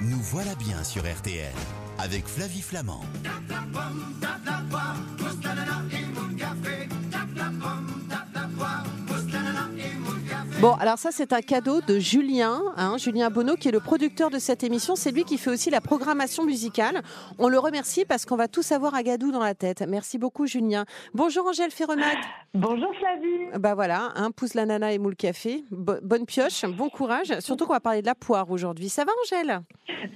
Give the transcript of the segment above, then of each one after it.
Nous voilà bien sur RTL avec Flavie Flamand. Bon, alors ça, c'est un cadeau de Julien, hein, Julien Bonneau, qui est le producteur de cette émission. C'est lui qui fait aussi la programmation musicale. On le remercie parce qu'on va tous avoir Agadou dans la tête. Merci beaucoup, Julien. Bonjour, Angèle Ferronade. Bonjour, Flavie. Bah voilà, hein, pousse la nana et moule café. Bo- bonne pioche, bon courage. Surtout qu'on va parler de la poire aujourd'hui. Ça va, Angèle?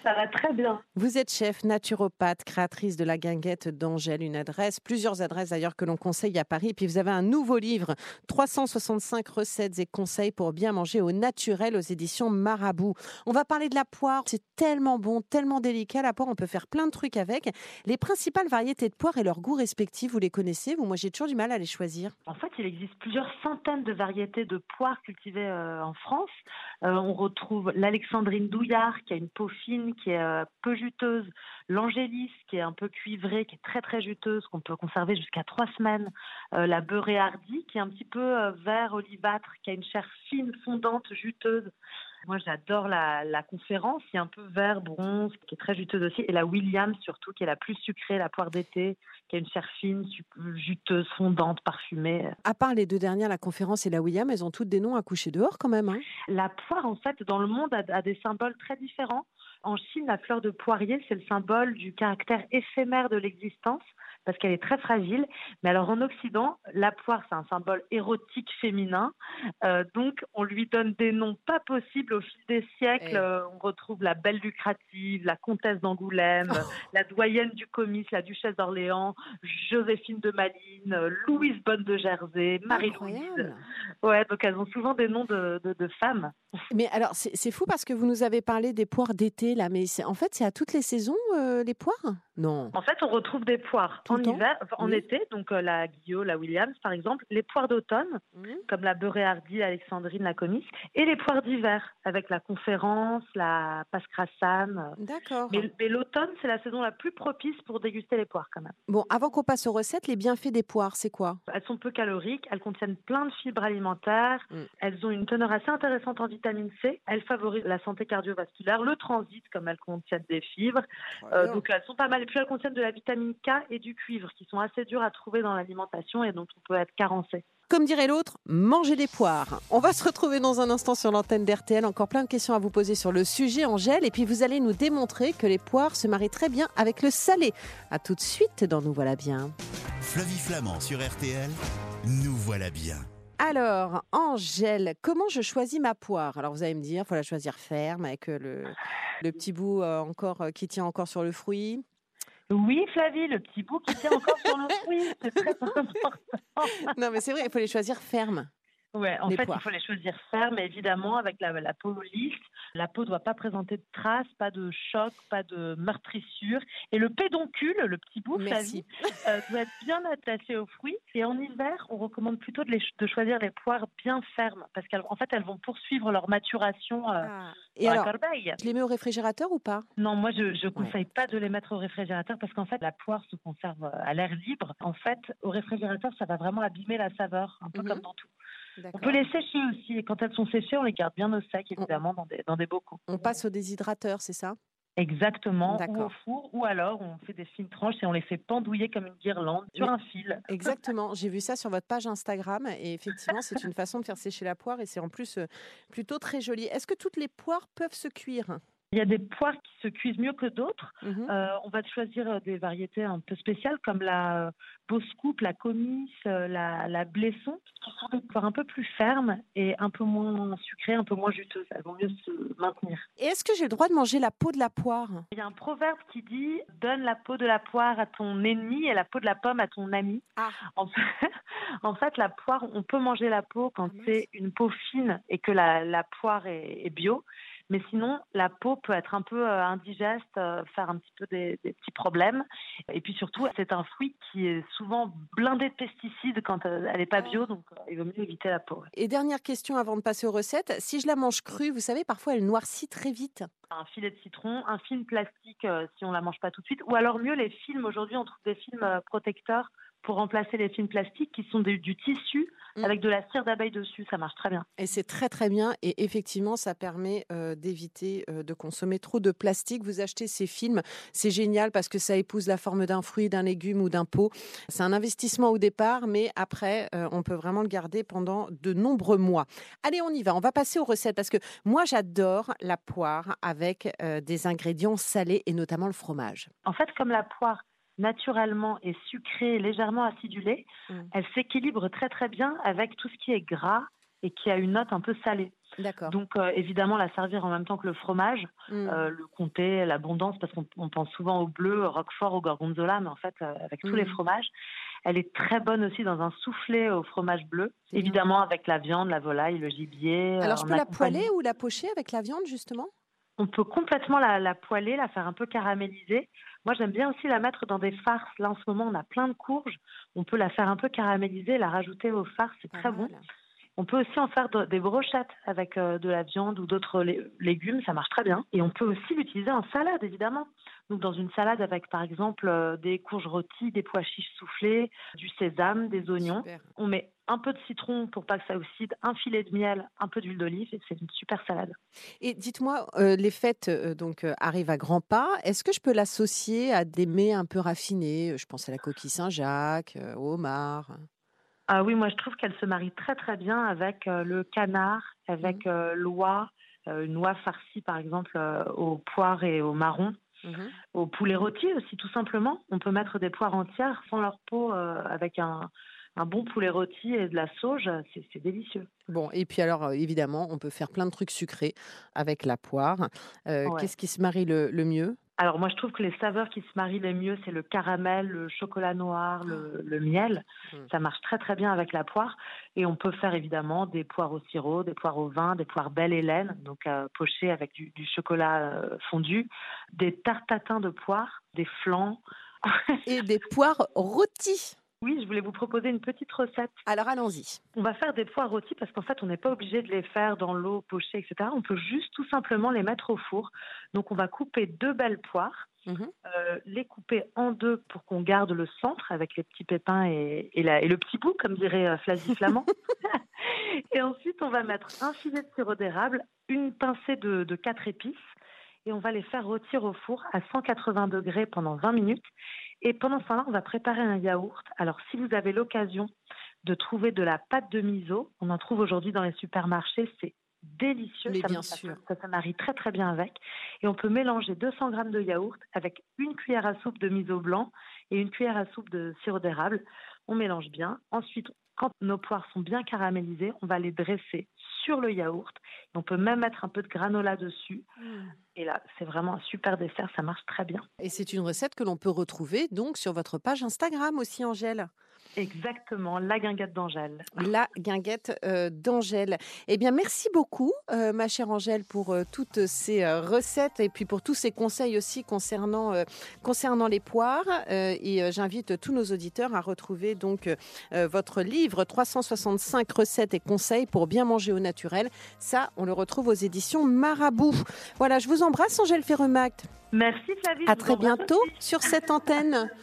Ça va très bien. Vous êtes chef naturopathe, créatrice de la guinguette d'Angèle, une adresse, plusieurs adresses d'ailleurs que l'on conseille à Paris. Et puis vous avez un nouveau livre, 365 recettes et conseils pour bien manger au naturel aux éditions Marabout. On va parler de la poire. C'est tellement bon, tellement délicat. La poire, on peut faire plein de trucs avec. Les principales variétés de poire et leurs goûts respectifs, vous les connaissez Vous, moi, j'ai toujours du mal à les choisir. En fait, il existe plusieurs centaines de variétés de poires cultivées euh, en France. Euh, on retrouve l'alexandrine douillard, qui a une peau fine, qui est euh, peu juteuse. L'angélis, qui est un peu cuivrée, qui est très très juteuse, qu'on peut conserver jusqu'à trois semaines. La beurrée hardie, qui est un petit peu vert olivâtre, qui a une chair fine, fondante, juteuse. Moi, j'adore la, la conférence, qui est un peu vert, bronze, qui est très juteuse aussi. Et la Williams, surtout, qui est la plus sucrée, la poire d'été, qui a une chair fine, juteuse, fondante, parfumée. À part les deux dernières, la conférence et la William, elles ont toutes des noms à coucher dehors quand même. hein? La poire, en fait, dans le monde, a, a des symboles très différents. En Chine, la fleur de poirier, c'est le symbole du caractère éphémère de l'existence, parce qu'elle est très fragile. Mais alors, en Occident, la poire, c'est un symbole érotique féminin. Euh, donc, on lui donne des noms pas possibles au fil des siècles. Eh. Euh, on retrouve la belle lucrative, la comtesse d'Angoulême, la doyenne du comice, la duchesse d'Orléans, Joséphine de Malines, Louise Bonne de Jersey, Marie-Louise. Ouais, donc elles ont souvent des noms de, de- de femmes. Mais alors, c'est fou parce que vous nous avez parlé des poires d'été, là. Mais en fait, c'est à toutes les saisons, euh, les poires? Non. En fait, on retrouve des poires Tout en hiver, en Oui. été, donc euh, la Guillaume, la Williams par exemple, les poires d'automne, comme la beurrée hardie, l'alexandrine, la comice, et les poires d'hiver, avec la conférence, la pascrassane. D'accord. Mais, mais l'automne, c'est la saison la plus propice pour déguster les poires quand même. Bon, avant qu'on passe aux recettes, les bienfaits des poires, c'est quoi? Elles sont peu caloriques, elles contiennent plein de fibres alimentaires, Mm. elles ont une teneur assez intéressante en vitamine C, elles favorisent la santé cardiovasculaire, le transit comme elles contiennent des fibres, Euh, donc elles sont pas mal. Puis elles contiennent de la vitamine K et du cuivre qui sont assez durs à trouver dans l'alimentation et dont on peut être carencé. Comme dirait l'autre, mangez des poires. On va se retrouver dans un instant sur l'antenne d'RTL. Encore plein de questions à vous poser sur le sujet, Angèle. Et puis vous allez nous démontrer que les poires se marient très bien avec le salé. À tout de suite dans Nous voilà bien. Flavie Flamand sur RTL. Nous voilà bien. Alors, Angèle, comment je choisis ma poire? Alors, vous allez me dire, il faut la choisir ferme, avec euh, le, le petit bout euh, encore euh, qui tient encore sur le fruit. Oui, Flavie, le petit bout qui tient encore sur le fruit, c'est très important. Non, mais c'est vrai, il faut les choisir fermes. Ouais, en Les fait, poires. il faut les choisir fermes, évidemment, avec la, la peau lisse. La peau ne doit pas présenter de traces, pas de choc, pas de meurtrissure. Et le pédoncule, le petit bout, Merci. Flavie, euh, doit être bien attaché aux fruits. Et en hiver, on recommande plutôt de, les ch- de choisir les poires bien fermes, parce qu'en fait, elles vont poursuivre leur maturation euh, Ah. Et dans alors, la corbeille. je les mets au réfrigérateur ou pas? Non, moi, je ne conseille pas de les mettre au réfrigérateur parce qu'en fait, la poire se conserve euh, à l'air libre. En fait, au réfrigérateur, ça va vraiment abîmer la saveur, un peu Mhm. comme dans tout. On peut les sécher aussi. Et quand elles sont séchées, on les garde bien au sec, évidemment, dans des, dans des bocaux. On passe au déshydrateur, c'est ça? Exactement. Ou au four, ou alors on fait des fines tranches et on les fait pendouiller comme une guirlande sur un fil. Exactement. J'ai vu ça sur votre page Instagram et effectivement, c'est une façon de faire sécher la poire et c'est en plus euh, plutôt très joli. Est-ce que toutes les poires peuvent se cuire? Il y a des poires qui se cuisent mieux que d'autres. Mhm. Euh, on va choisir euh, des variétés un peu spéciales comme la euh, Beauce Coupe, la Comice, euh, la, la Blesson, qui sont des poires un peu plus fermes et un peu moins sucrées, un peu moins juteuses. Elles vont mieux se maintenir. Et est-ce que j'ai le droit de manger la peau de la poire? Il y a un proverbe qui dit donne la peau de la poire à ton ennemi et la peau de la pomme à ton ami. Ah. En fait, en fait, la poire, on peut manger la peau quand Ah c'est une peau fine et que la, la poire est, est bio. Mais sinon, la peau peut être un peu euh, indigeste, euh, faire un petit peu des, des petits problèmes. Et puis surtout, c'est un fruit qui est souvent blindé de pesticides quand euh, elle n'est pas bio, donc il vaut mieux éviter la peau. Et dernière question avant de passer aux recettes. Si je la mange crue, vous savez, parfois elle noircit très vite. un filet de citron, un film plastique si on la mange pas tout de suite, ou alors mieux les films. Aujourd'hui, on trouve des films protecteurs pour remplacer les films plastiques qui sont du tissu Mm. avec de la cire d'abeille dessus. Ça marche très bien. Et c'est très très bien. Et effectivement, ça permet euh, d'éviter euh, de consommer trop de plastique. Vous achetez ces films, c'est génial parce que ça épouse la forme d'un fruit, d'un légume ou d'un pot. C'est un investissement au départ, mais après, euh, on peut vraiment le garder pendant de nombreux mois. Allez, on y va. On va passer aux recettes parce que moi, j'adore la poire avec des ingrédients salés et notamment le fromage. En fait, comme la poire naturellement et sucrée, légèrement acidulée, mm. elle s'équilibre très très bien avec tout ce qui est gras et qui a une note un peu salée. Donc euh, évidemment la servir en même temps que le fromage, mm. euh, le comté, l'abondance, parce qu'on pense souvent au bleu, au roquefort, au gorgonzola, mais en fait euh, avec tous les mm. fromages. Elle est très bonne aussi dans un soufflé au fromage bleu, évidemment avec la viande, la volaille, le gibier. Alors je peux la poêler ou la pocher avec la viande justement? On peut complètement la, la poêler, la faire un peu caraméliser. Moi, j'aime bien aussi la mettre dans des farces. Là, en ce moment, on a plein de courges. On peut la faire un peu caraméliser, la rajouter aux farces. C'est très bon. On peut aussi en faire des brochettes avec euh, de la viande ou d'autres légumes, ça marche très bien. Et on peut aussi l'utiliser en salade, évidemment. Donc dans une salade avec par exemple euh, des courges rôties, des pois chiches soufflés, du sésame, des oignons. On met un peu de citron pour pas que ça oxyde, un filet de miel, un peu d'huile d'olive et c'est une super salade. Et dites-moi, euh, les fêtes donc arrivent à grands pas. Est-ce que je peux l'associer à des mets un peu raffinés? Je pense à la coquille Saint-Jacques, au homard. Ah oui, moi je trouve qu'elle se marie très très bien avec euh, le canard, avec mmh. euh, l'oie, euh, une oie farcie par exemple aux poires et aux marrons. Mmh au poulet rôti aussi, tout simplement. On peut mettre des poires entières sans leur peau avec un, bon poulet rôti et de la sauge, c'est délicieux. Bon, et puis alors, évidemment, on peut faire plein de trucs sucrés avec la poire. Qu'est-ce qui se marie le mieux? Alors moi je trouve que les saveurs qui se marient les mieux, c'est le caramel, le chocolat noir, le, miel. Mmh. Ça marche très très bien avec la poire. Et on peut faire évidemment des poires au sirop, des poires au vin, des poires belle Hélène, donc euh, pochées avec du, chocolat euh, fondu, des tartatins de poire, des flancs. Et des poires rôties. Oui, je voulais vous proposer une petite recette. Alors allons-y. On va faire des poires rôties parce qu'en fait, on n'est pas obligé de les faire dans l'eau pochée, etc. On peut juste tout simplement les mettre au four. Donc on va couper deux belles poires, mhm. euh, les couper en deux pour qu'on garde le centre avec les petits pépins et, et, le petit bout, comme dirait euh, Flavie Flamand. et ensuite, on va mettre un filet de sirop d'érable, une pincée de, de quatre épices et on va les faire rôtir au four à 180 degrés pendant 20 minutes. Et pendant ce temps-là, on va préparer un yaourt. Alors, si vous avez l'occasion de trouver de la pâte de miso, on en trouve aujourd'hui dans les supermarchés, c'est délicieux. ça, bien sûr. Ça, ça, marie très très bien avec. Et on peut mélanger 200 grammes de yaourt avec une cuillère à soupe de miso blanc et une cuillère à soupe de sirop d'érable. On mélange bien. Ensuite, quand nos poires sont bien caramélisées, on va les dresser sur le yaourt. on peut même mettre un peu de granola dessus. Mmh. Et là, c'est vraiment un super dessert, ça marche très bien. Et c'est une recette que l'on peut retrouver donc sur votre page Instagram aussi, Angèle. Exactement, la guinguette d'Angèle. La guinguette euh, d'Angèle. Eh bien, merci beaucoup, euh, ma chère Angèle, pour euh, toutes ces recettes et puis pour tous ces conseils aussi concernant, concernant les poires. et j'invite tous nos auditeurs à retrouver donc votre livre 365 recettes et conseils pour bien manger au naturel. Ça, on le retrouve aux éditions Marabout. Voilà, je vous embrasse, Angèle Ferremact. Merci, Flavie. À très bientôt sur cette antenne.